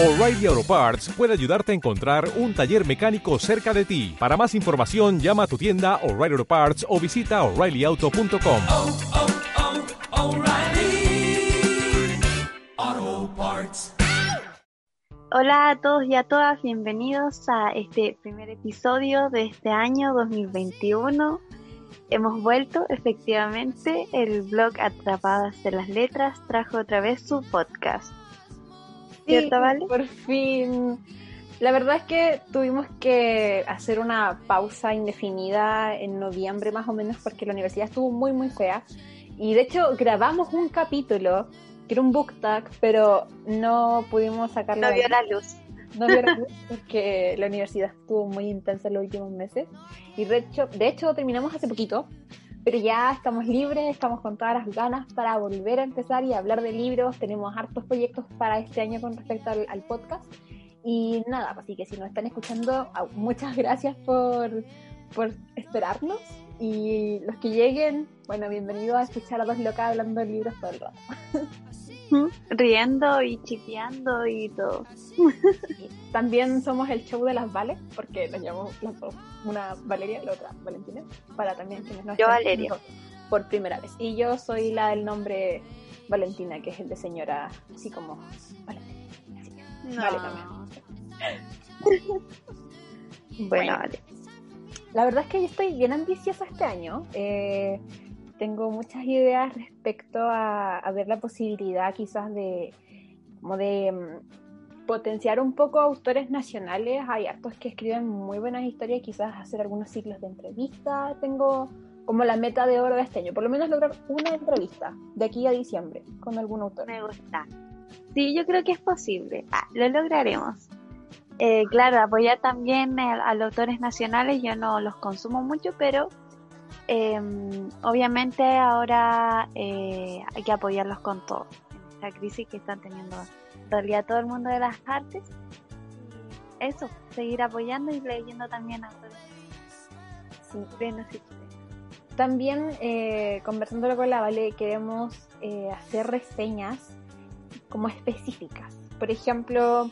O'Reilly Auto Parts puede ayudarte a encontrar un taller mecánico cerca de ti. Para más información, llama a tu tienda O'Reilly Auto Parts o visita oreillyauto.com. oh, oh, O'Reilly Auto Parts. Hola a todos y a todas, bienvenidos a este primer episodio de este año 2021. Hemos vuelto, efectivamente, el blog Atrapadas de las Letras trajo otra vez su podcast. ¿Cierto, Vale? Por fin. La verdad es que tuvimos que hacer una pausa indefinida en noviembre más o menos porque la universidad estuvo muy muy fea. Y de hecho grabamos un capítulo que era un book tag, pero no pudimos sacarlo. No vio la luz. No vio la luz porque la universidad estuvo muy intensa en los últimos meses. Y de hecho, de hecho terminamos hace poquito, pero ya estamos libres, estamos con todas las ganas para volver a empezar y hablar de libros. Tenemos hartos proyectos para este año con respecto al, podcast. Y nada, así que si nos están escuchando, muchas gracias por, por esperarnos. Y los que lleguen, bueno, bienvenidos a escuchar a dos locas hablando de libros todo el rato. Riendo y chipeando y todo. También somos el show de las Vales, porque nos llamamos las dos, una Valeria y la otra Valentina, para también quienes nos Yo Valeria. por primera vez. Y yo soy la del nombre Valentina, que es el de señora, así como Valentina. Así que, Vale, también. Bueno, Bueno. vale. La verdad es que yo estoy bien ambiciosa este año. Eh, tengo muchas ideas respecto a, ver la posibilidad quizás de, como de mm, potenciar un poco autores nacionales. Hay hartos que escriben muy buenas historias, quizás hacer algunos ciclos de entrevistas. Tengo como la meta de oro de este año, por lo menos lograr una entrevista de aquí a diciembre con algún autor. Me gusta. Sí, yo creo que es posible. Ah, lo lograremos. Eh, claro, apoyar también a, a los autores nacionales. Yo no los consumo mucho, pero eh, obviamente ahora eh, hay que apoyarlos con todo. En esta crisis que están teniendo en realidad todo el mundo de las artes. Eso, seguir apoyando y leyendo también a autores Sí. También, eh, conversándolo con la Vale, queremos eh, hacer reseñas como específicas. Por ejemplo,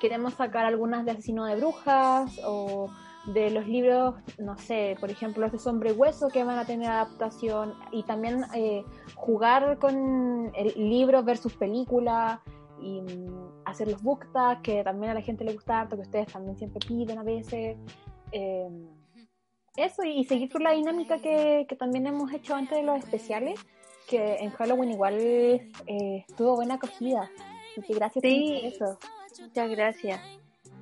queremos sacar algunas de Asesino de Brujas o de los libros, no sé, por ejemplo, los de Sombre y Hueso que van a tener adaptación y también eh, jugar con el libro versus película y mm, hacer los book tags, que también a la gente le gusta harto, que ustedes también siempre piden a veces. Eh, eso y seguir con la dinámica que, que también hemos hecho antes de los especiales, que en Halloween igual eh, tuvo buena acogida. Así que gracias Sí. por eso. Muchas gracias.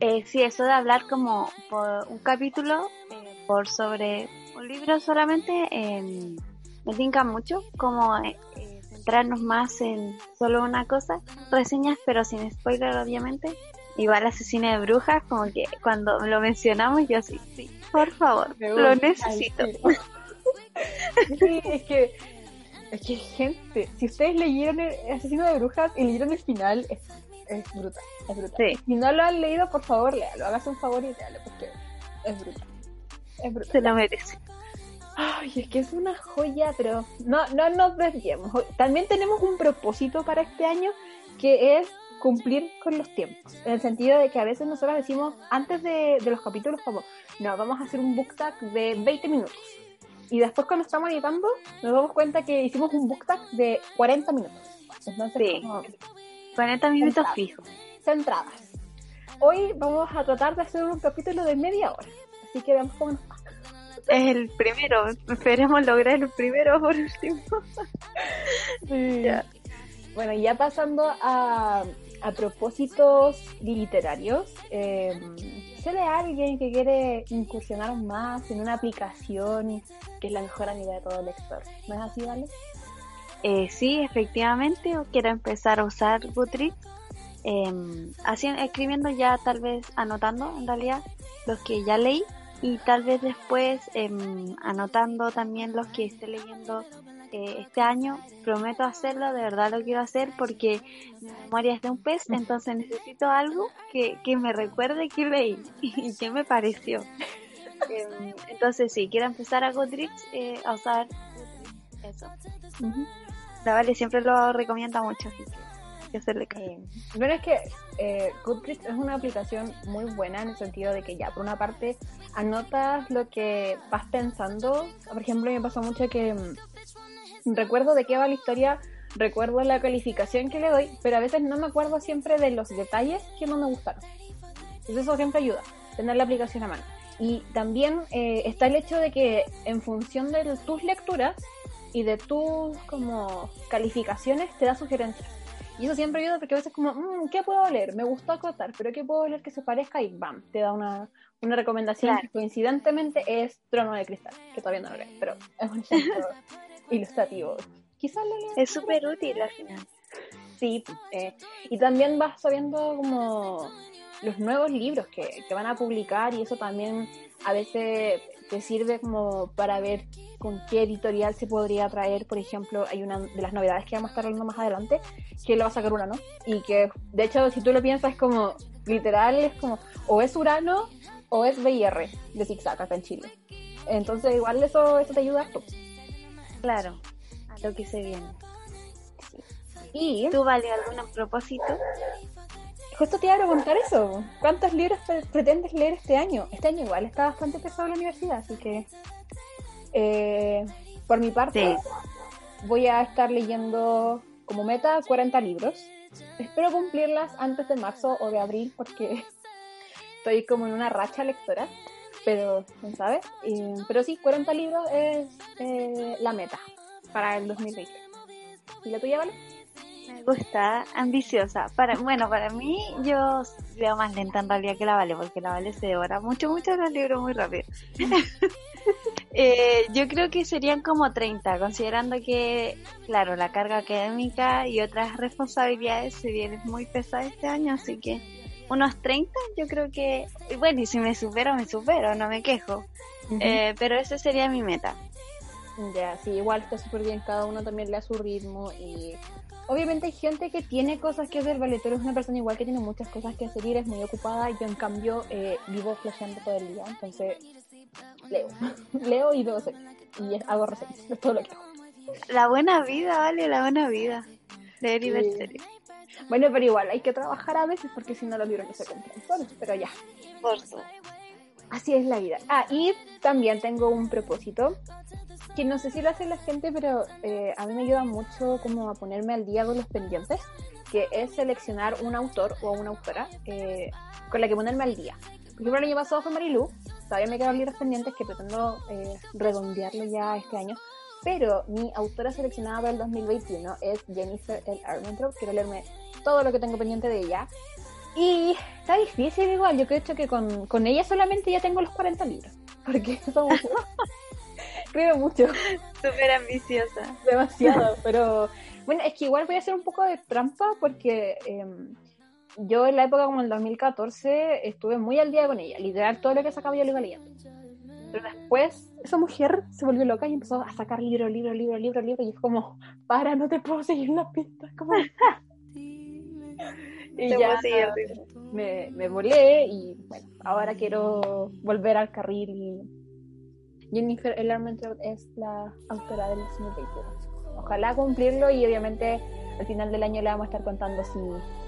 Eh, sí, eso de hablar como por un capítulo, eh, por sobre un libro solamente, eh, me tinca mucho, como eh, eh, centrarnos más en solo una cosa, reseñas pero sin spoiler obviamente. Igual Asesina de Brujas, como que cuando lo mencionamos yo sí, sí, por favor, lo necesito. Sí, es que, es que gente, si ustedes leyeron el Asesino de Brujas y leyeron el final, es, es brutal, es brutal. Sí. Si no lo han leído, por favor, léalo, hágase un favor y léalo, porque es brutal. Es brutal. Se lo merece. Ay, es que es una joya, pero no, no nos desviemos. También tenemos un propósito para este año que es cumplir con los tiempos. En el sentido de que a veces nosotros decimos antes de, de los capítulos como, no, vamos a hacer un book tag de 20 minutos. Y después cuando estamos editando nos damos cuenta que hicimos un book tag de 40 minutos. Entonces, Sí. como 40 minutos fijos. centradas. Hoy vamos a tratar de hacer un capítulo de media hora. Así que veamos cómo nos va. Es el primero, esperemos lograr el primero por último. Ya. Bueno, ya pasando a, a propósitos literarios, eh, sé de alguien que quiere incursionar más en una aplicación que es la mejor amiga de todo lector. ¿No es así, Vale? Eh, sí, efectivamente, quiero empezar a usar Goodreads, eh, así, escribiendo ya, tal vez anotando en realidad los que ya leí y tal vez después em, anotando también los que esté leyendo eh, este año. Prometo hacerlo, de verdad lo quiero hacer porque mi memoria es de un pez, entonces necesito algo que, que me recuerde que leí y qué me pareció. Em, entonces sí, quiero empezar a Goodreads eh, a usar Goodreads, eso. La Vale siempre lo recomienda mucho, así que hacerle caso. Eh, bueno, es que eh, Goodreads es una aplicación muy buena en el sentido de que ya, por una parte, anotas lo que vas pensando. Por ejemplo, me pasó mucho que mm, recuerdo de qué va la historia, recuerdo la calificación que le doy, pero a veces no me acuerdo siempre de los detalles que no me gustaron. Entonces eso siempre ayuda, tener la aplicación a mano. Y también eh, está el hecho de que en función de tus lecturas y de tus como calificaciones te da sugerencias. Y eso siempre ayuda porque a veces como, "Mm, ¿qué puedo leer? Me gustó acotar, pero ¿qué puedo leer que se parezca? Y bam, te da una, una recomendación Claro. que coincidentemente es Trono de Cristal, que todavía no lo leo, pero es un ejemplo ilustrativo. Quizás lo. Es súper útil al final. Sí, eh, y también vas sabiendo como los nuevos libros que, que van a publicar y eso también a veces te sirve como para ver con qué editorial se podría traer. Por ejemplo, hay una de las novedades que vamos a estar hablando más adelante, que lo va a sacar Urano. Y que, de hecho, si tú lo piensas, es como, literal, es como, o es Urano o es BIR de Zigzag acá en Chile. Entonces, igual eso, eso te ayuda. Claro, a lo que se viene. Y ¿Tú, Vale, algún propósito? Justo te iba a preguntar eso. ¿Cuántos libros pre- pretendes leer este año? Este año igual está bastante pesado la universidad, así que eh, por mi parte voy a estar leyendo como meta 40 libros. Espero cumplirlas antes de marzo o de abril porque estoy como en una racha lectora, pero quién sabe. Eh, pero sí, 40 libros es eh, la meta para el 2020. ¿Y la tuya, vale? Gusta, ambiciosa. Para, bueno, para mí yo leo más lenta en realidad que la Vale, porque la Vale se devora mucho, mucho los libros muy rápido. Eh, yo creo que serían como 30, considerando que, claro, la carga académica y otras responsabilidades se vienen muy pesadas este año, así que unos 30 yo creo que, bueno, y si me supero, me supero, no me quejo. Eh, pero esa sería mi meta. Ya, sí, igual está súper bien, cada uno también le da su ritmo y obviamente hay gente que tiene cosas que hacer, vale, tú eres una persona igual que tiene muchas cosas que hacer y eres muy ocupada, yo en cambio eh, vivo flasheando todo el día, entonces leo, leo y veo y es- hago reseñas, es todo lo que hago. La buena vida, vale, la buena vida. Leer y ver series. Bueno, pero igual hay que trabajar a veces porque si no los libros no se compran solos, pero ya, Por supuesto. así es la vida. Ah, y también tengo un propósito que no sé si lo hace la gente, pero eh, a mí me ayuda mucho como a ponerme al día con los pendientes, que es seleccionar un autor o una autora eh, con la que ponerme al día. Por ejemplo, el año pasado fue Marilu, todavía me quedan libros pendientes que pretendo eh, redondearlo ya este año, pero mi autora seleccionada para el 2021 es Jennifer L. Armentrout, quiero leerme todo lo que tengo pendiente de ella. Y está difícil igual, yo creo que con, con ella solamente ya tengo los 40 libros, porque somos... Creo mucho, Súper ambiciosa. demasiado, pero bueno, es que igual voy a hacer un poco de trampa porque em, yo en la época como el 2014 estuve muy al día con ella, literal todo lo que sacaba yo lo iba leyendo. Pero después esa mujer se volvió loca y empezó a sacar libro, libro, libro, libro, libro y es como, para, no te puedo seguir las pistas, como... y Te ya me, me volé y bueno, ahora quiero volver al carril y Jennifer L. Armentrout es la autora del 2021. Ojalá cumplirlo y obviamente al final del año le vamos a estar contando si,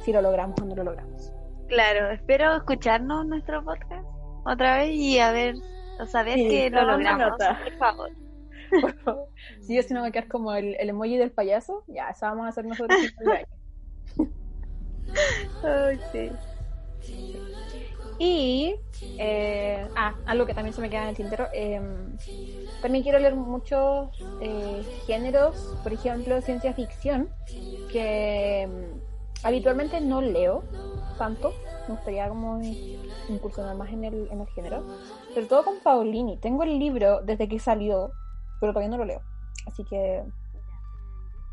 si lo logramos o no lo logramos. Claro, espero escucharnos nuestro podcast otra vez y a ver, o saber Sí, que lo logramos, nota. por favor. Si yo si no me quedas como el, el emoji del payaso, ya, esa vamos a hacer nosotros el año. Ay, sí. Y eh, ah, algo que también se me queda en el tintero. eh, también quiero leer muchos eh, géneros, por ejemplo, ciencia ficción, que mm, habitualmente no leo tanto. Me gustaría como incursionar más en el, en el género. Sobre todo con Paolini. Tengo el libro desde que salió, pero todavía no lo leo. Así que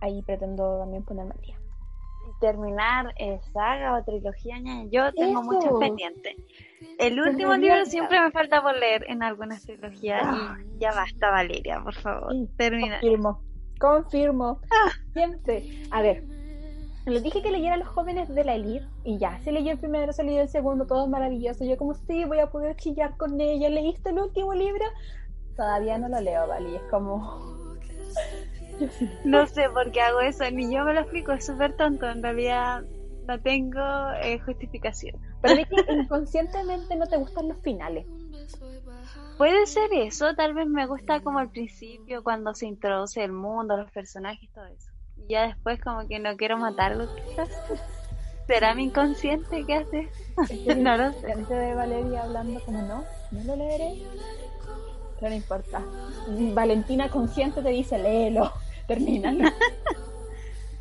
ahí pretendo también ponerme al día. Terminar eh, saga o trilogía, yo tengo muchos pendientes. El último libro siempre me falta por leer en algunas trilogías Ah. y ya basta, Valeria, por favor. Sí, Termina. Confirmo, confirmo. Ah. Siempre. A ver, les dije que leyera a los jóvenes de la elite y ya, se leyó el primero, se leyó el segundo, todo es maravilloso. Yo como, sí, voy a poder chillar con ella. ¿Leíste el último libro? Todavía no lo leo, ¿vale? Y es como... No sé por qué hago eso, ni yo me lo explico, es súper tonto, en realidad no tengo eh, justificación. Pero es que inconscientemente no te gustan los finales. Puede ser eso, tal vez me gusta como al principio, cuando se introduce el mundo, los personajes, todo eso. Y ya después como que no quiero matarlo quizás. ¿Será mi inconsciente que hace? no lo sé. De Valeria hablando como no, no lo leeré. Pero no importa. Valentina consciente te dice, léelo, termínalo.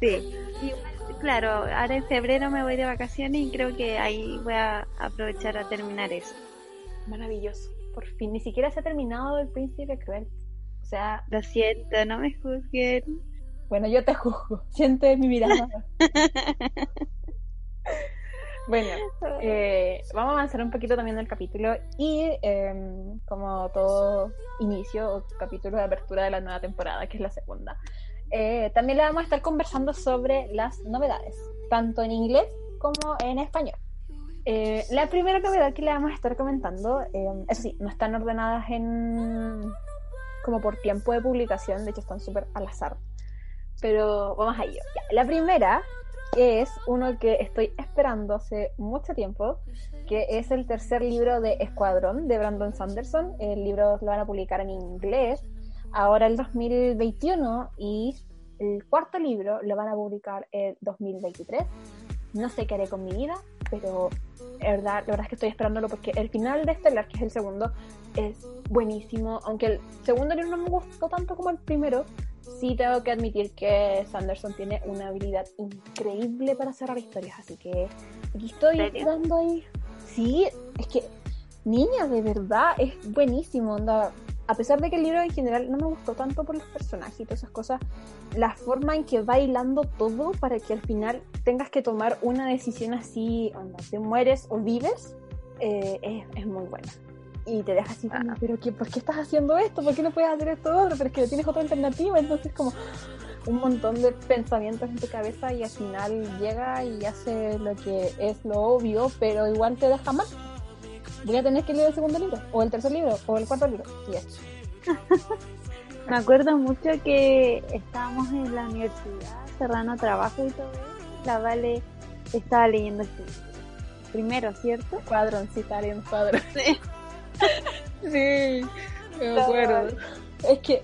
Sí. Y, claro, ahora en febrero me voy de vacaciones y creo que ahí voy a aprovechar a terminar eso. Maravilloso. Por fin, ni siquiera se ha terminado el príncipe cruel. O sea, Lo siento, no me juzguen. bueno, yo te juzgo. Siente mi mirada. bueno, eh, vamos a avanzar un poquito también del capítulo y em, como todo inicio o capítulo de apertura de la nueva temporada, que es la segunda, eh, también le vamos a estar conversando sobre las novedades, tanto en inglés como en español. Eh, la primera novedad que le vamos a estar comentando, eh, eso sí, no están ordenadas en como por tiempo de publicación, de hecho están súper al azar. Pero vamos a ello. Ya, La primera es uno que estoy esperando hace mucho tiempo, que es el tercer libro de Escuadrón de Brandon Sanderson. El libro lo van a publicar en inglés ahora el 2021 y el cuarto libro lo van a publicar el 2023. No sé qué haré con mi vida, pero la verdad, la verdad es que estoy esperándolo porque el final de Stellar, que es el segundo, es buenísimo. Aunque el segundo libro no me gustó tanto como el primero, sí tengo que admitir que Sanderson tiene una habilidad increíble para cerrar historias. Así que aquí estoy dando ahí. Sí, es que, niña, de verdad, es buenísimo. Onda. A pesar de que el libro en general no me gustó tanto por los personajes y todas esas cosas, la forma en que va hilando todo para que al final tengas que tomar una decisión así, onda, te mueres o vives, eh, es, es muy buena. Y te deja así como, Ah. pero qué, ¿por qué estás haciendo esto? ¿Por qué no puedes hacer esto otro? Pero es que no tienes otra alternativa, entonces como un montón de pensamientos en tu cabeza y al final llega y hace lo que es lo obvio, pero igual te deja mal. Voy a tener que leer el segundo libro, o el tercer libro, o el cuarto libro, y eso. Me acuerdo mucho que estábamos en la universidad cerrando trabajo y todo eso. La Vale estaba leyendo este libro. Primero, ¿cierto? Está en cuadrón. Sí. Sí, me acuerdo. Es que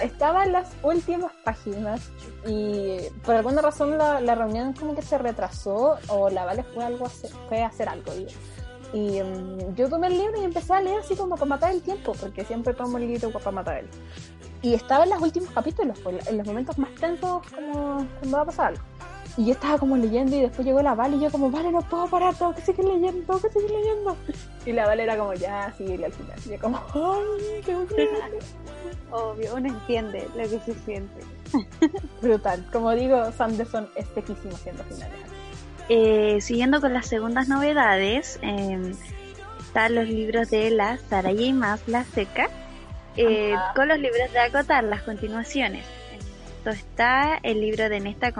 estaba en las últimas páginas y por alguna razón la, la reunión como que se retrasó o la Vale fue algo a hacer, fue a hacer algo digo. y mm, yo tomé el libro y empecé a leer así como para matar el tiempo porque siempre tomo el libro para matar el y estaba en los últimos capítulos pues, en los momentos más tensos como cuando va a pasar algo y yo estaba como leyendo y después llegó la Vale y yo como Vale no puedo parar tengo que seguir leyendo tengo que seguir leyendo y la Vale era como ya sigue al final y yo como ay leer". Obvio, uno entiende lo que se siente. brutal como digo Sanderson es tequísimo haciendo finales Eh, siguiendo con las segundas novedades, eh, están los libros de la Sara J. Maas, La Seca, eh, con los libros de Acotar, las continuaciones. Está el libro de Nesta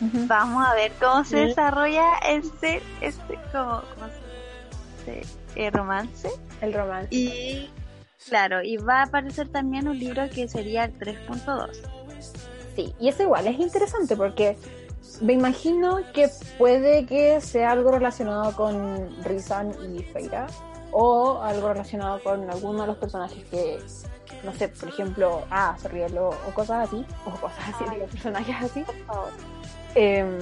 Vamos a ver cómo se desarrolla este, este como, ¿cómo se? Eh, romance. el romance Y claro, y va a aparecer también un libro que sería el 3.2. Sí, y eso igual es interesante porque me imagino que puede que sea algo relacionado con Rizan y Feira o algo relacionado con alguno de los personajes que, no sé, por ejemplo, ah, Sorrielo o cosas así, o cosas así, Ay. digo, personajes así. Por favor. Em,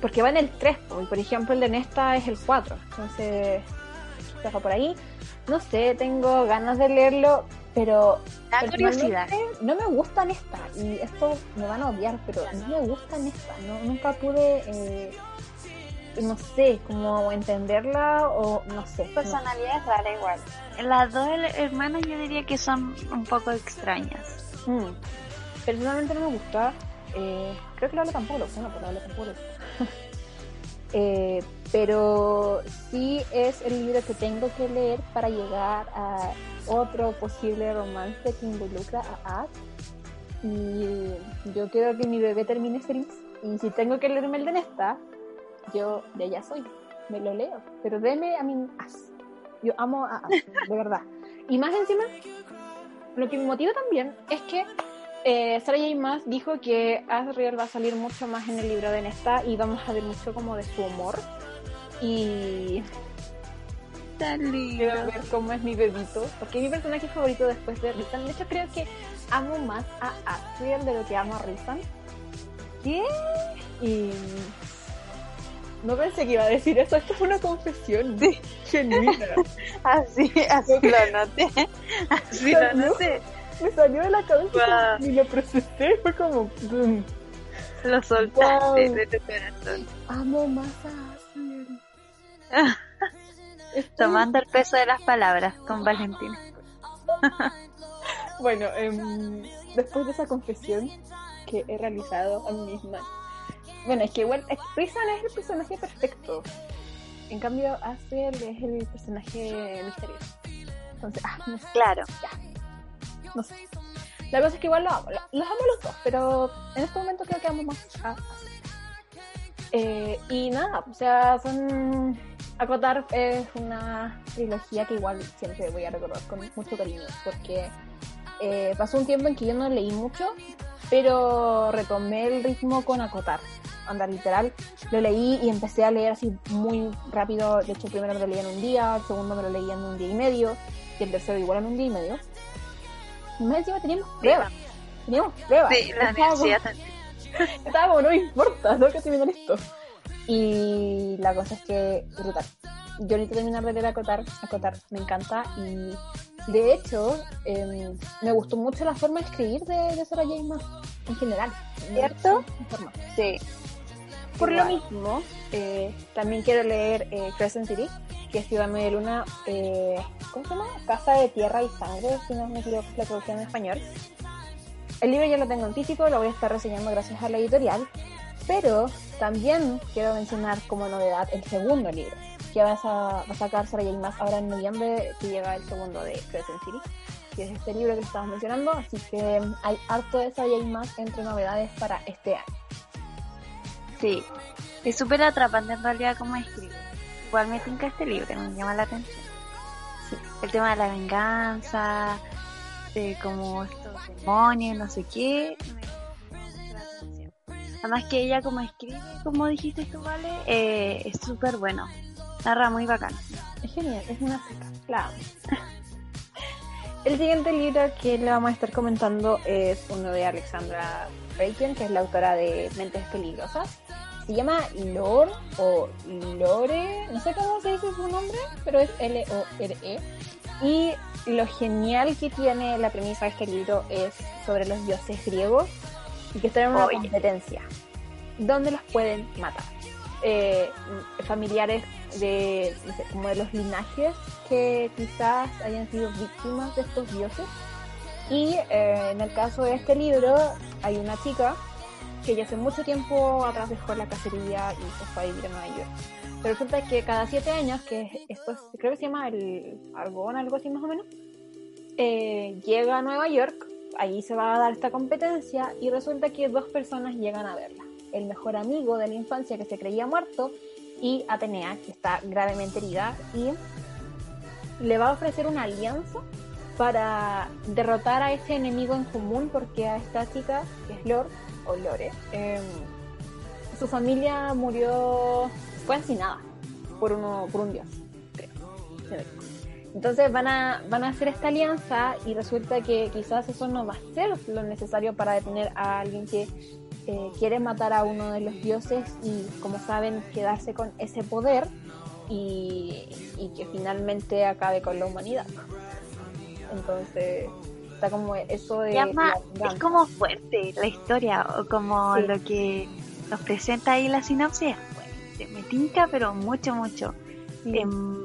porque va en el 3, po, y por ejemplo el de Nesta es el 4, entonces quizás va por ahí. No sé, tengo ganas de leerlo, pero Da curiosidad. No me gusta Nesta, y esto me van a odiar, pero no me gusta Nesta. No, nunca pude, eh, no sé, como entenderla o no sé. no. personalidad es rara igual. Las dos her- hermanas yo diría que son un poco extrañas. Mm. Personalmente no me gusta. Eh, creo que lo hablo tampoco, lo bueno, pero hablo tampoco. lo. Eh, pero sí es el libro que tengo que leer para llegar a otro posible romance que involucra a Ash. Y yo quiero que mi bebé termine feliz. Y si tengo que leerme el de Nesta, yo de allá soy. Me lo leo. Pero deme a mi Ash. Yo amo a Ash, de verdad. Y más encima, lo que me motiva también es que eh, Sarah J. Maas dijo que Asriel va a salir mucho más en el libro de Nesta y vamos a ver mucho como de su humor. Y Tan lindo. quiero ver cómo es mi bebito, porque es mi personaje favorito después de Rizan. De hecho, creo que amo más a Asriel de lo que amo a Rizan. ¿Qué? Y no pensé que iba a decir eso. Esto fue una confesión genuina. Así, así lo noté. Así lo noté. Me salió de la cabeza y lo procesé. Fue como. boom. Lo soltaste Wow. de tu corazón. Amo más a. Estoy- Tomando el peso de las palabras con Valentina. Bueno, em, después de esa confesión que he realizado a mí misma. Bueno, es que igual Rizan es el personaje perfecto. En cambio, Asriel es el personaje misterioso. Entonces, ah, no sé, Claro. No sé. La cosa es que igual lo amo, lo- los amo los dos, pero en este momento creo que amo más a. Eh, y nada, o sea, son... Acotar es una trilogía que igual siempre voy a recordar con mucho cariño, porque eh, pasó un tiempo en que yo no leí mucho, pero retomé el ritmo con Acotar. Anda, literal, lo leí y empecé a leer así muy rápido. De hecho, el primero me lo leí en un día, el segundo me lo leí en un día y medio, y el tercero igual en un día y medio. Más encima teníamos pruebas. Teníamos pruebas. Sí, la universidad también. como, no me importa, tengo que terminar esto. Y la cosa es que, brutal. Yo necesito terminar de leer Acotar, Acotar me encanta y de hecho em, me gustó mucho la forma de escribir de, de Sarah J. En general. ¿Cierto? Sí. Por lo mismo, eh, también quiero leer eh, Crescent City, que es Ciudad Media Luna, eh, ¿cómo se llama? Casa de Tierra y Sangre, si no me equivoco, la traducción en español. El libro ya lo tengo en físico, lo voy a estar reseñando gracias a la editorial, pero también quiero mencionar como novedad el segundo libro, que va a, va a sacar Sarah J. Maas ahora en noviembre, que llega el segundo de Crescent City, que es este libro que estamos mencionando, así que hay harto de Sarah J. Maas entre novedades para este año. Sí. Es súper atrapante en realidad como escribe. Igual me tinca este libro, me llama la atención. Sí. El tema de la venganza, como estos demonios, no sé qué. Me llama la atención. Además que ella como escribe, como dijiste tú, Vale, eh, es súper bueno. Narra muy bacán. Es genial, es una seca. La amo. El siguiente libro que le vamos a estar comentando es uno de Alexandra Bacon, que es la autora de Mentes Peligrosas. Se llama Lore o Lore, no sé cómo se dice su nombre, pero es L-O-R-E. Y lo genial que tiene la premisa de este libro es sobre los dioses griegos y que están en una Oye. competencia. ¿Dónde los pueden matar? Eh, familiares de, no sé, como de los linajes que quizás hayan sido víctimas de estos dioses. Y eh, en el caso de este libro hay una chica que ya hace mucho tiempo atrás dejó la cacería y se fue a vivir a Nueva York. Pero resulta que cada siete años, que esto es- creo que se llama el Argón, algo así más o menos, eh, llega a Nueva York, ahí se va a dar esta competencia y resulta que dos personas llegan a verla. El mejor amigo de la infancia que se creía muerto y Atenea, que está gravemente herida y le va a ofrecer una alianza para derrotar a ese enemigo en común porque a esta chica, que es Lore, o Lore, em, su familia murió, fue asesinada por, uno, por un dios, creo. Entonces van a, van a hacer esta alianza y resulta que quizás eso no va a ser lo necesario para detener a alguien que eh, quiere matar a uno de los dioses y, como saben, quedarse con ese poder y, y que finalmente acabe con la humanidad. Entonces, está como eso de... Llama, la es como fuerte la historia, o como Sí. lo que nos presenta ahí la sinopsis. es fuerte. Me tinca, pero mucho, mucho. Sí. Em,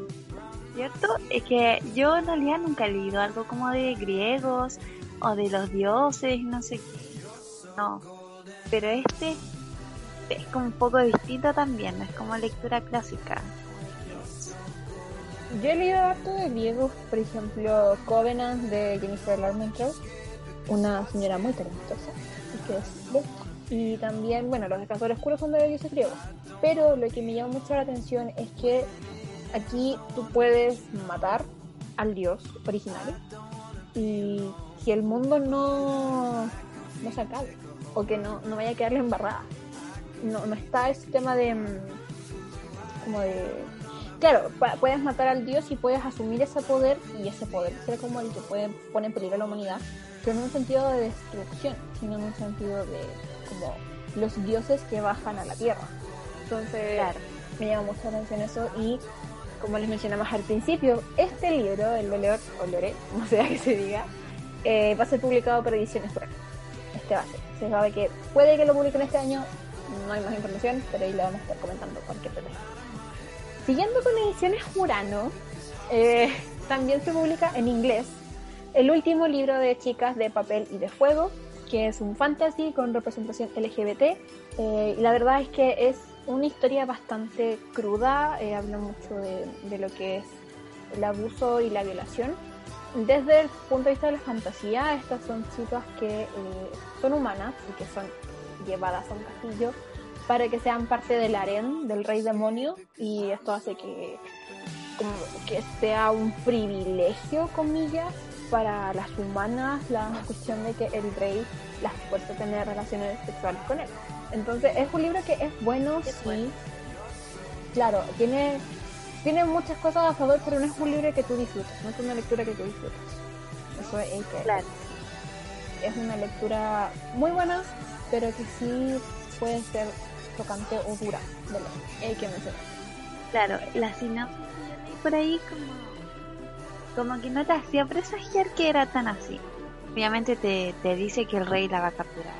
¿Cierto? Es que yo en realidad nunca he leído algo como de griegos o de los dioses, no sé qué. No. Pero este es como un poco distinto también, es como lectura clásica. Yo he leído harto de griegos, por ejemplo, Covenant de Jennifer Larmentrout, una señora muy talentosa, que lesbiana. Y también, bueno, los descansadores oscuros son de dioses griegos. Pero lo que me llama mucho la atención es que aquí tú puedes matar al dios original. Y si el mundo no, no se acabe o que no, no vaya a quedarle embarrada. No, no está ese tema de mm, como de claro, puedes matar al dios y puedes asumir ese poder y ese poder ser como el que puede poner en peligro a la humanidad, pero no en un sentido de destrucción, sino en un sentido de como los dioses que bajan a la tierra. Entonces, Claro. me llama mucho la atención eso y como les mencionamos al principio, este libro, el Leleor o Lore, como sea que se diga, eh, va a ser publicado por ediciones Dura. Este va a ser. Se sabe que puede que lo publiquen este año, no hay más información, pero ahí lo vamos a estar comentando cualquier detalle. Siguiendo con ediciones Murano, eh, también se publica en inglés el último libro de chicas de papel y de fuego, que es un fantasy con representación LGBT. eh, y la verdad es que es una historia bastante cruda, eh, habla mucho de, de lo que es el abuso y la violación. Desde el punto de vista de la fantasía, estas son chicas que eh, son humanas y que son llevadas a un castillo para que sean parte del harén del rey demonio y esto hace que como que sea un privilegio comillas para las humanas la cuestión de que el rey las fuerza a tener relaciones sexuales con él entonces es un libro que es bueno sí bueno. claro tiene tiene muchas cosas a favor pero no es un libro que tú disfrutas no es una lectura que tú disfrutas eso es que Claro. es una lectura muy buena, pero que sí puede ser tocante o dura de que. Claro, la sinopsis por ahí como, como que no te hacía presagiar que era tan así. Obviamente te, te dice que el rey la va a capturar.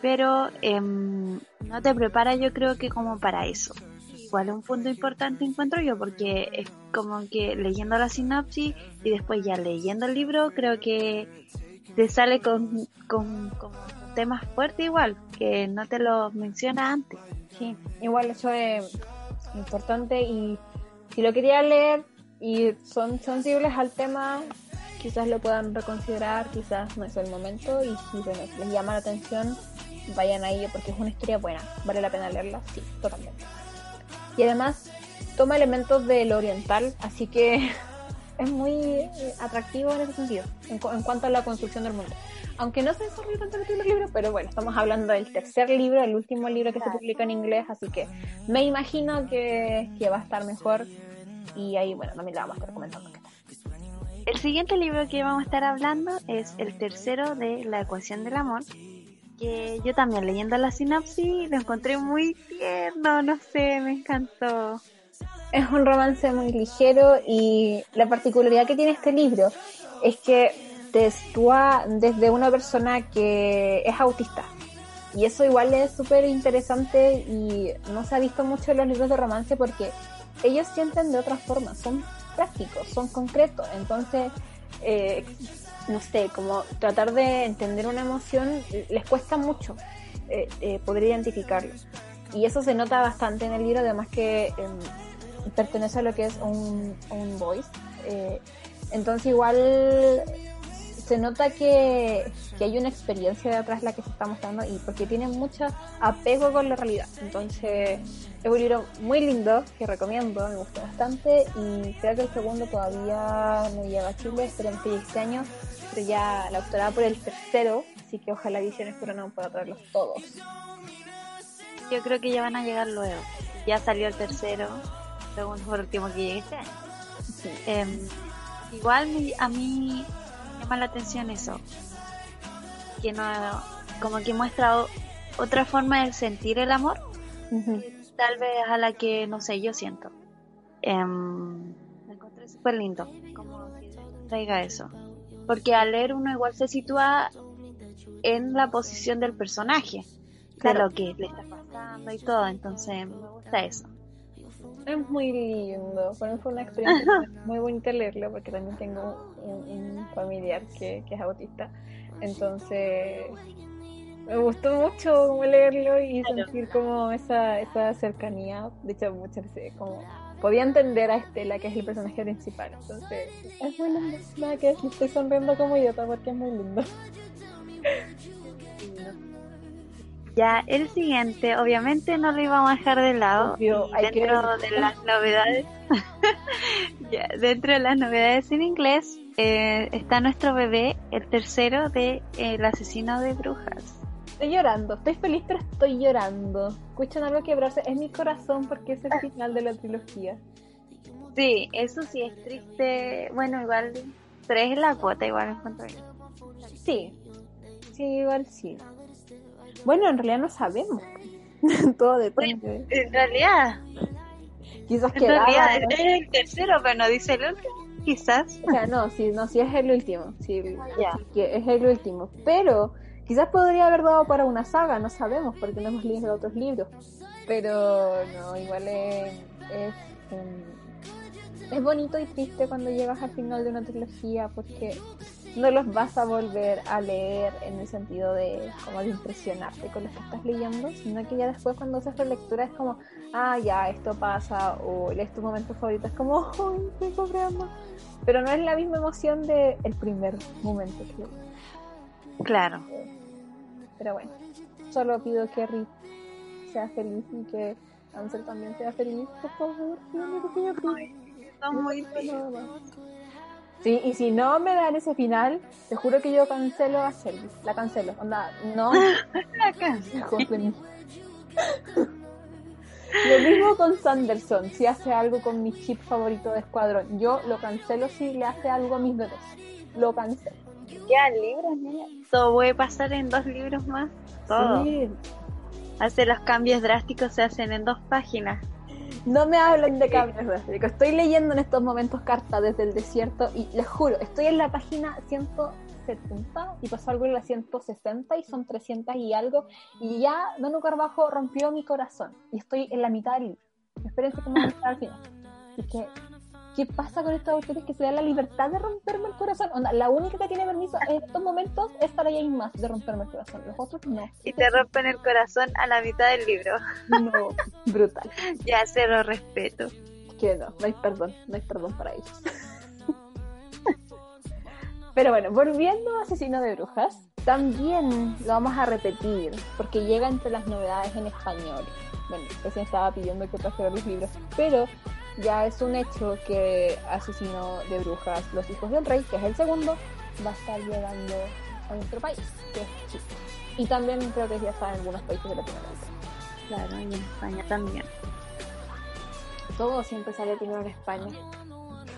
Pero em, no te prepara yo creo que como para eso. Igual un punto importante encuentro yo porque es como que leyendo la sinopsis y después ya leyendo el libro creo que te sale con, con, con temas fuertes igual, que no te lo menciona antes. Sí, igual eso es importante y si lo querían leer y son sensibles al tema, quizás lo puedan reconsiderar, quizás no es el momento y si bueno, les llama la atención, vayan ahí porque es una historia buena, vale la pena leerla, sí, totalmente. Y además toma elementos del oriental, así que es muy atractivo en ese sentido, en, cu- en cuanto a la construcción del mundo. Aunque no se desarrolla tanto en el primer libro, pero bueno, estamos hablando del tercer libro, el último libro que se Claro. publica en inglés, así que me imagino que, que va a estar mejor y ahí, bueno, también la vamos a estar comentando. El siguiente libro que vamos a estar hablando es el tercero de La ecuación del amor, que yo también leyendo la sinopsis lo encontré muy tierno, no sé, me encantó. Es un romance muy ligero y la particularidad que tiene este libro es que te desde una persona que es autista. Y eso igual es súper interesante y no se ha visto mucho en los libros de romance porque ellos sienten de otra forma, son prácticos, son concretos. Entonces, eh, no sé, como tratar de entender una emoción les cuesta mucho eh, eh, poder identificarlo. Y eso se nota bastante en el libro, además que em, pertenece a lo que es un, un voice. Entonces igual se nota que, que hay una experiencia detrás de la que se está mostrando y porque tiene mucho apego con la realidad. Entonces es un libro muy lindo que recomiendo, me gustó bastante y creo que el segundo todavía no llega a Chile, esperemos que este año, pero ya la autora por el tercero, así que ojalá Ediciones no pueda traerlos todos. Yo creo que ya van a llegar luego. Ya salió el tercero, segundo por último que llegue este año. Sí. Em, igual a mí llama la atención eso, que no, como que muestra o- otra forma de sentir el amor tal vez a la que, no sé, yo siento. Em, me encontré súper lindo, como que traiga eso. Porque al leer uno igual se sitúa en la posición del personaje, Claro. de lo que le está pasando y todo, entonces me gusta eso. Es muy lindo, para mí fue una experiencia muy bonita leerlo porque también tengo un, un familiar que, que es autista, entonces me gustó mucho leerlo y Claro. sentir como esa, esa cercanía, de hecho muchas veces como podía entender a Estela que es el personaje principal, entonces es muy lindo, nada que estoy sonriendo como idiota porque es muy lindo. Ya el siguiente, obviamente no lo íbamos a dejar de lado. Obvio, que dentro de las novedades, ya, dentro de las novedades en inglés, eh, está nuestro bebé, el tercero de El asesino de brujas. Estoy llorando, estoy feliz, pero estoy llorando. Escuchan algo quebrarse, es mi corazón porque es el final de la trilogía. Sí, eso sí es triste. Bueno, igual tres es la cuota, igual en cuanto a Sí, sí, igual sí. Bueno, en realidad no sabemos. Todo depende. En realidad, Quizás en realidad es el tercero, pero no dice el último. Quizás. O sea, no, sí, no, sí es el último. Sí, Ya. sí que es el último. Pero quizás podría haber dado para una saga, no sabemos, porque no hemos leído otros libros. Pero no, igual es. Es, em, es bonito y triste cuando llegas al final de una trilogía porque no los vas a volver a leer en el sentido de como de impresionarte con lo que estás leyendo, sino que ya después cuando haces relectura es como, ah, ya, esto pasa, o lees tu momento favorito, es como, ay, qué Emma". Pero no es la misma emoción de el primer momento que Claro. Pero bueno, solo pido que Rick sea feliz y que Ansel también sea feliz, por favor, no me pequeño Rick. Son muy Nada más. Sí, y si no me dan ese final, te juro que yo cancelo a Shelby. La cancelo. Onda, no. de mí. Lo mismo con Sanderson. Si hace algo con mi chip favorito de escuadrón, yo lo cancelo si le hace algo a mis bebés. Lo cancelo. Quedan libros, niña. Todo puede pasar en dos libros más. Todo. Sí. Hace los cambios drásticos se hacen en dos páginas. No me hablen de cambios drásticos. Estoy leyendo en estos momentos carta desde el desierto y les juro, estoy en la página 170 y pasó algo en la 160 y son 300 y algo. Y ya Danu Carbajo rompió mi corazón y estoy en la mitad del libro. Espérense a estar al final. Así que, ¿qué pasa con estos autores que se dan la libertad de romperme el corazón? Onda, la única que tiene permiso en estos momentos es para Jane más de romperme el corazón. Los otros no. Y te rompen el corazón a la mitad del libro. No, brutal. Ya cero respeto. que no, no hay perdón, no hay perdón para ellos. Pero bueno, volviendo a Asesino de Brujas, también lo vamos a repetir, porque llega entre las novedades en español. Bueno, recién estaba pidiendo que trajera los libros, pero ya es un hecho que Asesino de Brujas, Los Hijos del Rey, que es el segundo, va a estar llegando a nuestro país, que es Chile. Y también creo que ya está en algunos países de Latinoamérica. Claro, y en España también. Todo siempre sale primero en España.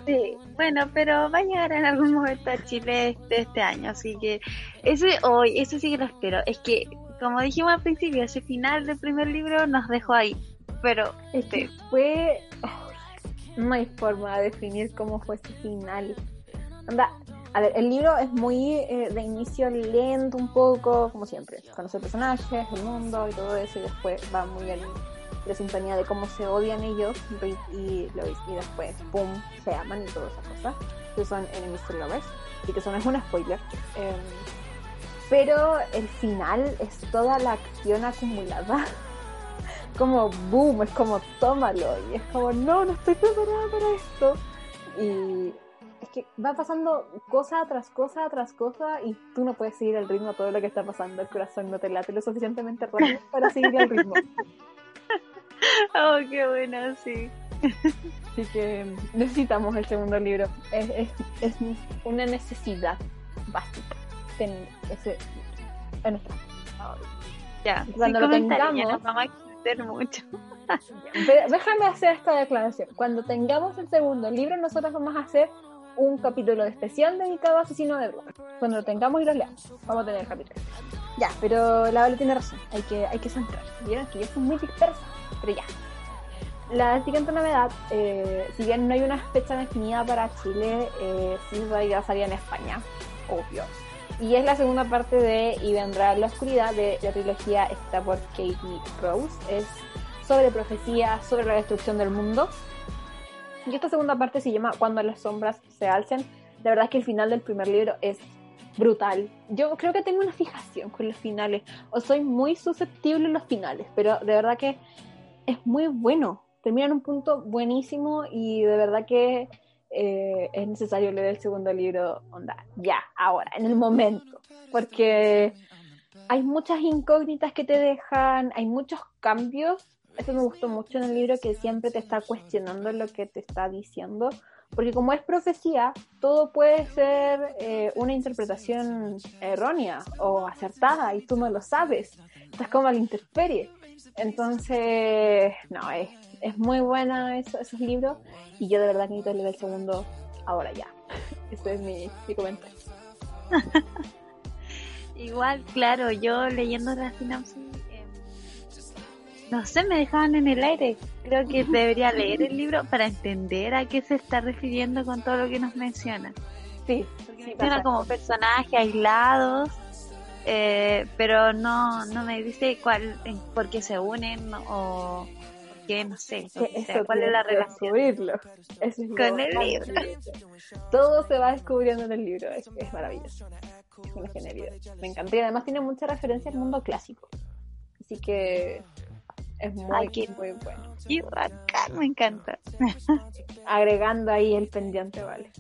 Sí, bueno, pero va a llegar en algún momento a Chile este, este año, así que ese hoy, eso sí que lo espero. Es que, como dijimos al principio, ese final del primer libro nos dejó ahí, pero este, fue. No hay forma de definir cómo fue ese final. Anda, a ver, el libro es muy eh, de inicio lento, un poco, como siempre. Conoce personajes, el mundo y todo eso, y después va muy bien la sintonía de cómo se odian ellos, Reed y Lois, y después, pum, se aman y todas esas cosas, que son enemies to lovers, y que eso es un spoiler. Em, pero el final es toda la acción acumulada como boom, es como tómalo y es como no, no estoy preparada para esto y es que va pasando cosa tras cosa tras cosa y tú no puedes seguir el ritmo a todo lo que está pasando, el corazón no te late lo suficientemente rápido para seguir el ritmo. oh, qué bueno, sí. Así que necesitamos el segundo libro, es, es, es una necesidad básica tener ese en nuestra Ya, Cuando sin lo ya tengamos- nos vamos extender mucho. Déjame hacer esta declaración. Cuando tengamos el segundo libro, nosotros vamos a hacer un capítulo especial dedicado a Asesino de Brujas. Cuando lo tengamos y lo leamos, vamos a tener el capítulo. Ya, pero la Vale tiene razón. Hay que, hay que centrar. Vieron que yo soy muy dispersa, pero ya. La siguiente novedad, eh, si bien no hay una fecha definida para Chile, eh, sí va a salir en España, obvio. Y es la segunda parte de Y vendrá la oscuridad de la trilogía está por Katie Rose. Es sobre profecía, sobre la destrucción del mundo. Y esta segunda parte se llama Cuando las sombras se alcen. La verdad que el final del primer libro es brutal. Yo creo que tengo una fijación con los finales, o soy muy susceptible a los finales, pero de verdad que es muy bueno. Termina en un punto buenísimo y de verdad que eh, es necesario leer el segundo libro, onda, ya, ahora, en el momento, porque hay muchas incógnitas que te dejan, hay muchos cambios. Eso me gustó mucho en el libro que siempre te está cuestionando lo que te está diciendo, porque como es profecía, todo puede ser eh, una interpretación errónea o acertada y tú no lo sabes. Estás como a la intemperie. Entonces, no, es, es muy buena eso- esos libros y yo de verdad necesito leer el segundo ahora ya. Ese es mi, mi comentario. Igual, claro, yo leyendo la sinopsis, eh, no sé, me dejaban en el aire. Creo que debería leer el libro para entender a qué se está refiriendo con todo lo que nos menciona. Sí, sí menciona como personajes aislados, eh, pero no, no me dice cuál, por qué se unen o qué, no sé, Que sea, cuál es la relación. descubrirlo. Es Con el libro. Todo se va descubriendo en el libro, es, es maravilloso. Es una genialidad. Me encanta y además tiene mucha referencia al mundo clásico. Así que es muy, Ay, qué- muy bueno. Y bacán, me encanta. Agregando ahí el pendiente, vale.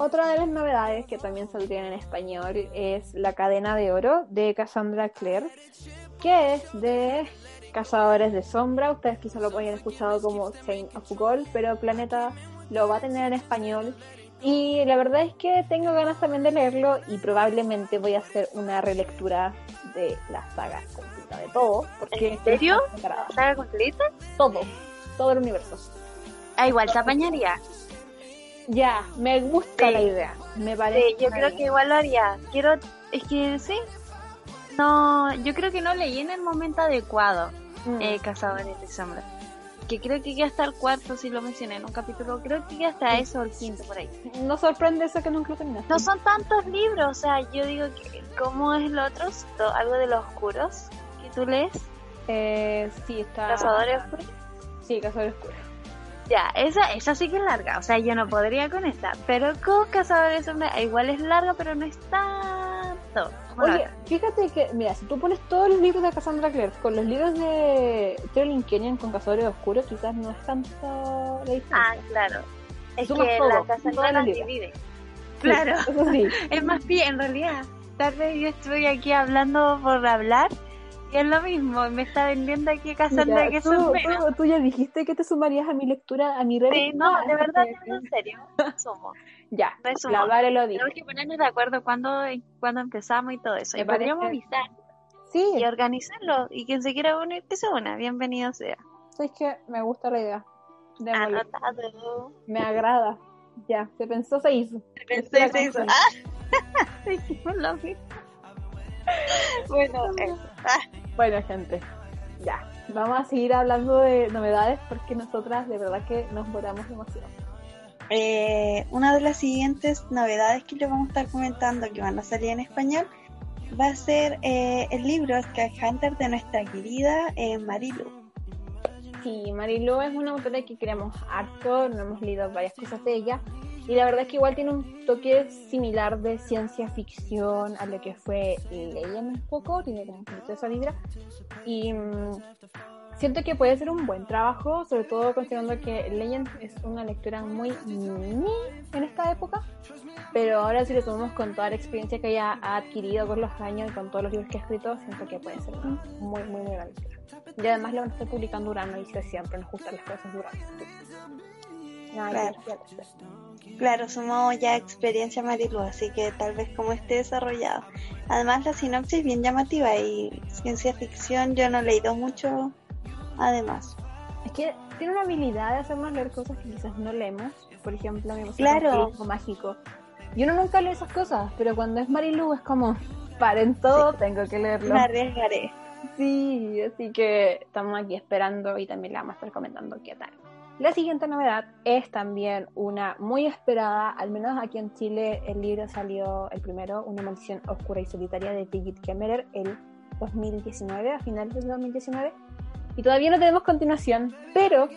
Otra de las novedades que también saldrían en español es La cadena de oro de Cassandra Clare, que es de Cazadores de Sombra. Ustedes quizás lo hayan escuchado como Chain of Gold, pero Planeta lo va a tener en español. Y la verdad es que tengo ganas también de leerlo y probablemente voy a hacer una relectura de la saga completa de todo. Porque ¿En serio? preparada. ¿Saga completa? Todo, todo el universo. Ah, igual se apañaría. Ya, me gusta Sí. la idea. Me parece. Sí, yo creo idea. que igual lo haría. Quiero, es que sí. No, yo creo que no leí en el momento adecuado Mm. eh, Cazadores de Sombra. Que creo que ya hasta el cuarto, si lo mencioné en un capítulo, creo que ya hasta eso, el quinto por ahí. No sorprende eso que nunca lo terminaste. No son tantos libros, o sea, yo digo que, ¿cómo es lo otro? Algo de los oscuros que tú lees, Eh, sí, está. Cazadores Oscuros. Sí, Cazadores Oscuros. Ya, esa, esa sí que es larga, o sea, yo no podría con esta, pero con Cazadores de Sombra igual es larga, pero no es tanto. Oye, fíjate que, mira, si tú pones todos los libros de Cassandra Clare con los libros de Trolling Kenyon con Cazadores Oscuros, quizás no es tanto la diferencia. Ah, claro. Es Sumas que todo, la Cassandra las divide. Claro. Eso sí. Es más bien, en realidad, tal vez yo estoy aquí hablando por hablar y es lo mismo, me está vendiendo aquí Cassandra Mira, que tú, son menos. tú- tú ya dijiste que te sumarías a mi lectura, a mi Sí, relectura. no, de verdad, no, en serio, sumo. Ya, Resumo. la Vale lo dijo. Tenemos que ponernos de acuerdo cuando, cuando empezamos y todo eso. Y podríamos avisar Sí, y organizarlo. Y quien se quiera unir, que se una. Bienvenido sea. es que me gusta la idea. Démosle. Anotado. Me agrada. Ya, se pensó, se hizo. Se hizo. Ah, dijimos lo mismo. Bueno, eso. Ah, Bueno, gente, ya. Vamos a seguir hablando de novedades porque nosotras de verdad que nos volamos demasiado. Eh, una de las siguientes novedades que les vamos a estar comentando que van a salir en español va a ser eh, el libro Sky Hunter de nuestra querida eh, Marilu. Sí, Marilu es una autora que queremos harto, no hemos leído varias cosas de ella. Y la verdad es que igual tiene un toque similar de ciencia ficción a lo que fue Leyen un poco, tiene como de esa vibra. Y mm, siento que puede ser un buen trabajo, sobre todo considerando que Legend es una lectura muy mini en esta época. Pero ahora si lo tomamos con toda la experiencia que ella ha adquirido con los años y con todos los libros que ha escrito, siento que puede ser una muy, muy, muy gran lectura. Y además lo van a estar publicando Urano y siempre nos gustan las cosas de Urano. Claro. decir. Claro, sumó ya experiencia Marilu, así que tal vez como esté desarrollado. Además la sinopsis es bien llamativa y ciencia ficción yo no he leído mucho además. Es que tiene una habilidad de hacernos leer cosas que quizás no leemos. Por ejemplo, me Claro. Realismo mágico. Y uno nunca lee esas cosas, pero cuando es Marilu es como, paren todo, tengo que leerlo. Me arriesgaré. Sí, así que estamos aquí esperando y también le vamos a estar comentando qué tal. La siguiente novedad es también una muy esperada, al menos aquí en Chile el libro salió el primero, Una maldición oscura y solitaria de Birgit Kemmerer el 2019, a finales del 2019, y todavía no tenemos continuación, pero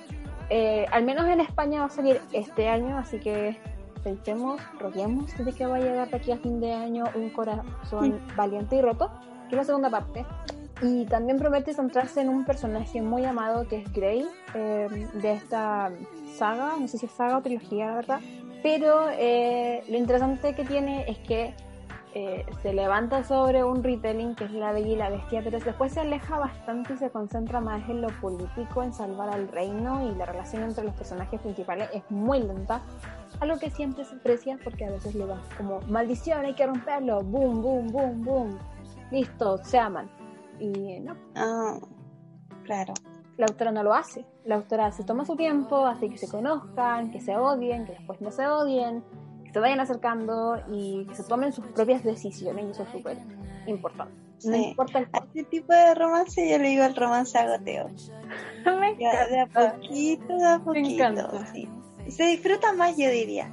eh, al menos en España va a salir este año, así que pensemos, roguemos de que va a llegar de aquí a fin de año un corazón valiente y roto, que es la segunda parte. Y también promete centrarse en un personaje muy amado que es Grey, eh, de esta saga, no sé si es saga o trilogía, la verdad. Pero eh, lo interesante que tiene es que eh, se levanta sobre un retelling que es La Bella y la Bestia, pero después se aleja bastante y se concentra más en lo político, en salvar al reino y la relación entre los personajes principales es muy lenta, algo que siempre se aprecia porque a veces le va como maldición, hay que romperlo, boom, boom, boom, boom, listo, se aman. Y no, Ah, claro. la autora no lo hace. La autora se toma su tiempo, hace que se conozcan, que se odien, que después no se odien, que se vayan acercando y que se tomen sus propias decisiones y eso es súper importante. No Sí. importa el A este tipo de romance yo le digo el romance a goteo. Me Ya, de a encanta. poquito, de a poquito. encanta. sí. Se disfruta más, yo diría.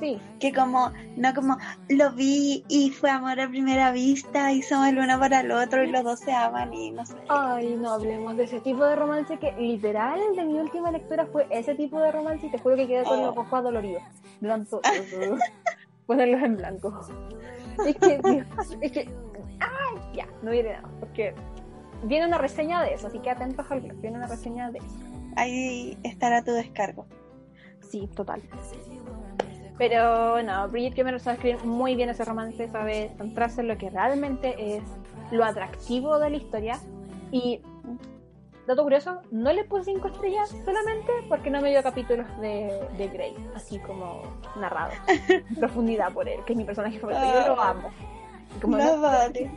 Sí, Que como, no como lo vi y fue amor a primera vista y somos el uno para el otro y los dos se aman y no sé. ay, no hablemos de ese tipo de romance que literal de mi última lectura fue ese tipo de romance y te juro que quedé con Oh. los ojos adoloridos. Blanco. Ponerlos en blanco. Es que, Dios, es que, ay, ya, no diré nada, porque viene una reseña de eso, así que atentos al viene una reseña de eso. Ahí estará tu descargo. Sí, total. Pero no, Bridget Cameron sabe escribir muy bien ese romance, sabe centrarse en lo que realmente es lo atractivo de la historia. Y, dato curioso, no le puse cinco estrellas solamente porque no me dio capítulos de, de Grey, así como narrado, en profundidad por él, que es mi personaje favorito. Yo lo amo. Como no, vale.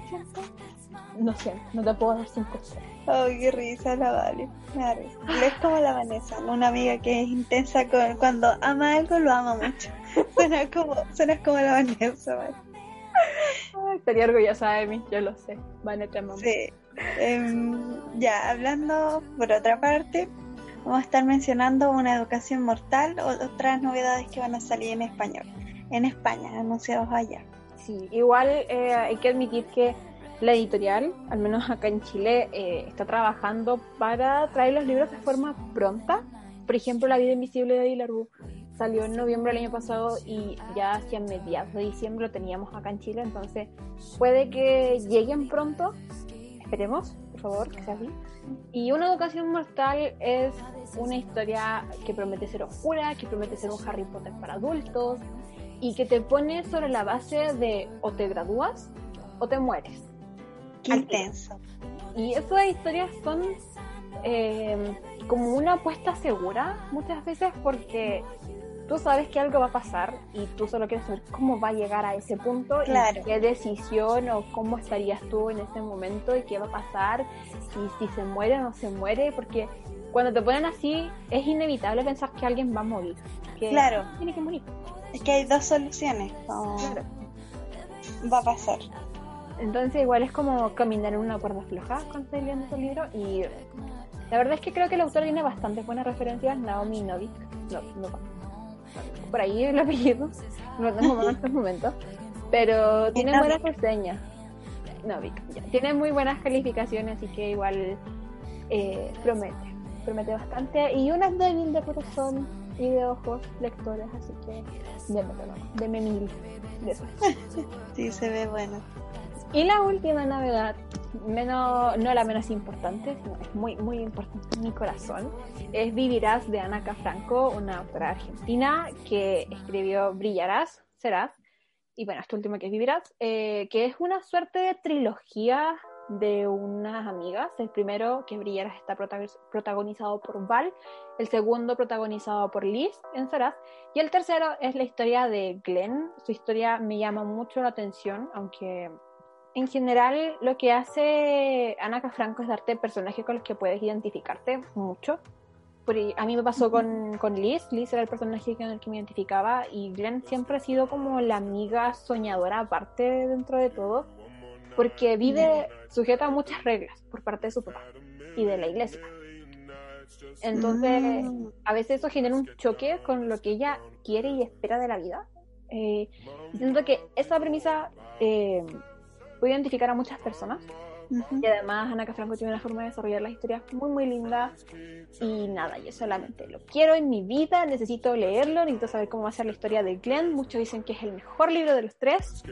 no sé, no te puedo dar cinco estrellas. Ay, qué risa, la vale. Claro. Es como la Vanessa, una amiga que es intensa con, cuando ama algo, lo ama mucho. Suena como, suena como la Vanessa, ¿vale? Ay, estaría orgullosa de mí, yo lo sé. Van a mamá. Sí. Em, ya, hablando por otra parte, vamos a estar mencionando una educación mortal o otras novedades que van a salir en español. En España, anunciados allá. Sí, igual eh, hay que admitir que la editorial, al menos acá en Chile, eh, está trabajando para traer los libros de forma pronta. Por ejemplo, La vida invisible de Dilarú salió en noviembre del año pasado y ya hacia mediados de diciembre lo teníamos acá en Chile, entonces puede que lleguen pronto. Esperemos, por favor, que sea así. Y Una educación mortal es una historia que promete ser oscura, que promete ser un Harry Potter para adultos y que te pone sobre la base de o te gradúas o te mueres. Qué intenso. Y esas historias son eh, como una apuesta segura muchas veces porque tú sabes que algo va a pasar y tú solo quieres saber cómo va a llegar a ese punto Claro. y qué decisión o cómo estarías tú en ese momento y qué va a pasar y si se muere o no se muere porque cuando te ponen así es inevitable pensar que alguien va a morir. Que Claro. Tiene que morir. Es que hay dos soluciones. Claro. Va a pasar. Entonces igual es como caminar en una cuerda floja cuando estoy leyendo este libro y la verdad es que creo que el autor tiene bastantes buenas referencias, Naomi Novik, no, no, por ahí el apellido, no tengo en estos momentos, pero tiene buenas reseñas, ya. tiene muy buenas calificaciones, así que igual eh, promete, promete bastante. Y una es débil de corazón y de ojos lectores, así que démelo, deme mil de. Sí, se ve bueno. Y la última novedad, menos, no la menos importante, sino es muy, muy importante en mi corazón, es Vivirás de Ana Franco, una autora argentina que escribió Brillarás, Serás, y bueno, esto último que es Vivirás, eh, que es una suerte de trilogía de unas amigas. El primero, que es Brillarás, está prota- protagonizado por Val, el segundo protagonizado por Liz en Serás, y el tercero es la historia de Glenn. Su historia me llama mucho la atención, aunque en general lo que hace Ana Franco es darte personajes con los que puedes identificarte mucho. A mí me pasó con, con Liz, Liz era el personaje con el que me identificaba y Glenn siempre ha sido como la amiga soñadora aparte dentro de todo, porque vive sujeta a muchas reglas por parte de su papá y de la iglesia. Entonces, Mm, a veces eso genera un choque con lo que ella quiere y espera de la vida. Eh, siento que esa premisa eh, puede identificar a muchas personas. ujú. Y además Ana Franco tiene una forma de desarrollar las historias muy, muy linda. Y nada, yo solamente lo quiero en mi vida, necesito leerlo, necesito saber cómo va a ser la historia de Glenn. Muchos dicen que es el mejor libro de los tres.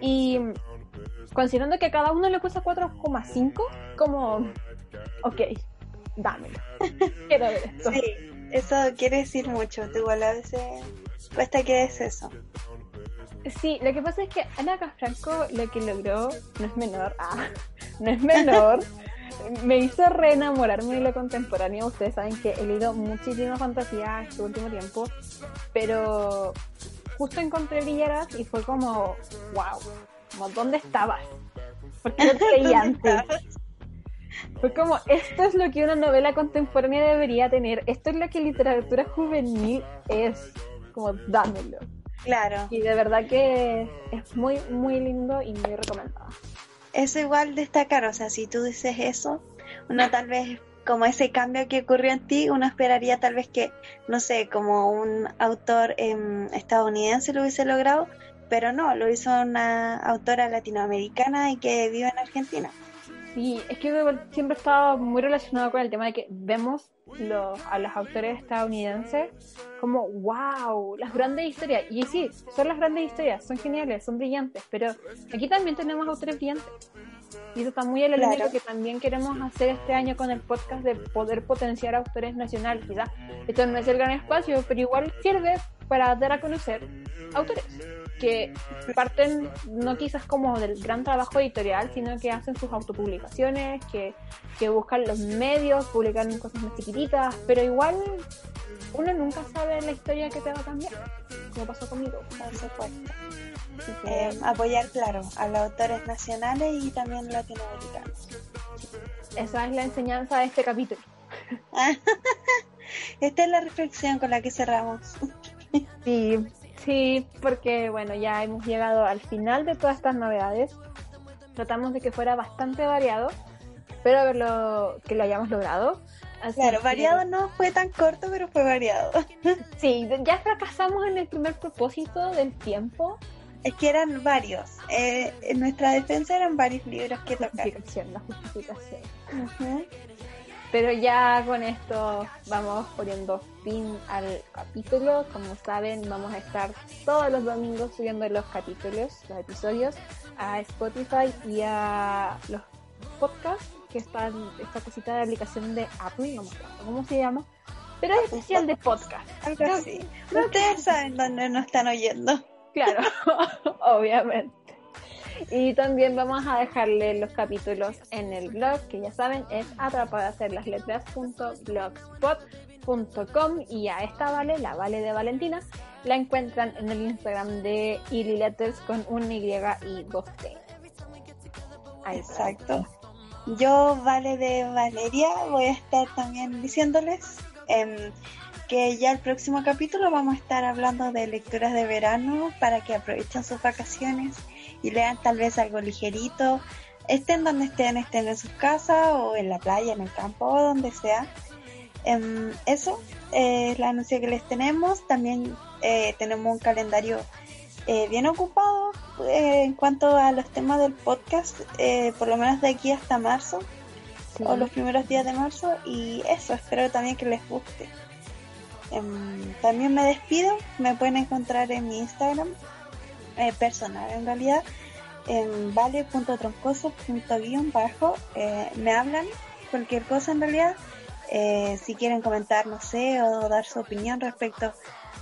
Y considerando que a cada uno le cuesta 4,5, como, ok, dámelo. quiero ver esto. Sí, eso quiere decir mucho. Igual a veces cuesta que es eso. Sí, lo que pasa es que Ana Cafranco lo que logró no es menor, ah, no es menor. Me hizo reenamorarme de lo contemporáneo. Ustedes saben que he leído muchísima fantasía este último tiempo, pero justo encontré Villeras y fue como, wow, como, ¿dónde estabas? Porque no te leí antes. Fue como, esto es lo que una novela contemporánea debería tener, esto es lo que literatura juvenil es, como dámelo. Claro. Y de verdad que es muy, muy lindo y muy recomendado. Eso igual destacar, o sea, si tú dices eso, uno tal vez como ese cambio que ocurrió en ti, uno esperaría tal vez que, no sé, como un autor em, estadounidense lo hubiese logrado, pero no, lo hizo una autora latinoamericana y que vive en Argentina. Sí, es que siempre he estado muy relacionado con el tema de que vemos los, a los autores estadounidenses como, wow, las grandes historias. Y sí, son las grandes historias, son geniales, son brillantes, pero aquí también tenemos autores brillantes. Y eso está muy línea de lo que también queremos hacer este año con el podcast de poder potenciar autores nacionales. Quizás esto no es el gran espacio, pero igual sirve para dar a conocer autores que parten no quizás como del gran trabajo editorial, sino que hacen sus autopublicaciones, que, que buscan los medios, publican cosas más chiquititas, pero igual uno nunca sabe la historia que te va a cambiar, como pasó conmigo. Por supuesto. Eh, apoyar, claro, a los autores nacionales y también latinoamericanos. Esa es la enseñanza de este capítulo. Esta es la reflexión con la que cerramos. Sí, sí, porque bueno, ya hemos llegado al final de todas estas novedades. Tratamos de que fuera bastante variado, pero verlo que lo hayamos logrado. Así Claro, que- variado no fue tan corto, pero fue variado. Sí, ya fracasamos en el primer propósito del tiempo. Es que eran varios. Eh, en nuestra defensa eran varios libros que tocar. Justificación, la justificación. Ujú. Pero ya con esto vamos poniendo fin al capítulo. Como saben, vamos a estar todos los domingos subiendo los capítulos, los episodios, a Spotify y a los podcasts, que están esta cosita de aplicación de Apple, no me acuerdo cómo se llama. Pero es especial de podcast. Algo así. Ustedes saben dónde nos están oyendo. Claro, obviamente. Y también vamos a dejarle los capítulos en el blog, que ya saben, es atrapadahacerlasletras.blogspot.com y a esta Vale, la Vale de Valentina, la encuentran en el Instagram de Illy Letters con un Y y dos. Exacto. Yo, Vale de Valeria, voy a estar también diciéndoles em, que ya el próximo capítulo vamos a estar hablando de lecturas de verano para que aprovechen sus vacaciones y lean tal vez algo ligerito. Estén donde estén, estén en sus casas o en la playa, en el campo o donde sea. Em, eso eh, es la anuncio que les tenemos. También eh, tenemos un calendario eh, bien ocupado eh, en cuanto a los temas del podcast, eh, por lo menos de aquí hasta marzo Sí. o los primeros días de marzo. Y eso, espero también que les guste. Em, también me despido, me pueden encontrar en mi Instagram eh, personal en realidad, en vale.troncoso.guión-bajo. Eh, me hablan cualquier cosa en realidad. Eh, si quieren comentar, no sé, o dar su opinión respecto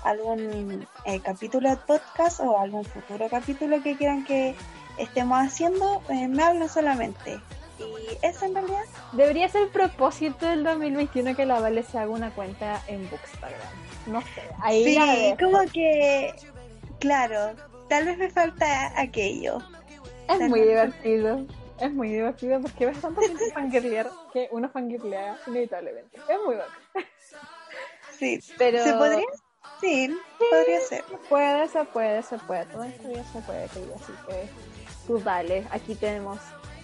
a algún eh, capítulo de podcast o algún futuro capítulo que quieran que estemos haciendo, eh, me hablan solamente. Y eso en realidad, Debería ser el propósito del 2021 que la Vale se haga una cuenta en Bookstagram. No sé, ahí sí, la dejo. como que, claro, tal vez me falta aquello. Es muy divertido. Es muy divertido porque ves tanta gente fangirlear que uno fangirlea inevitablemente. Es muy bueno. Sí, Pero ¿se podría? Sí, podría ser. se puede, se puede, se puede. Todo esto ya se puede, querida. Así que tú dale. Aquí tenemos,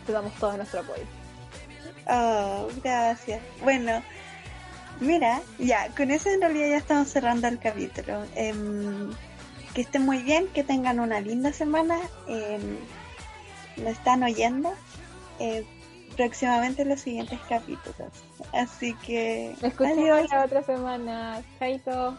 te damos todo nuestro apoyo. Oh, gracias. Bueno, mira, ya, con eso en realidad ya estamos cerrando el capítulo. Em, que estén muy bien, que tengan una linda semana. em, lo están oyendo. eh, próximamente los siguientes capítulos. Así que, escuchamos adiós. la otra semana. Chaito.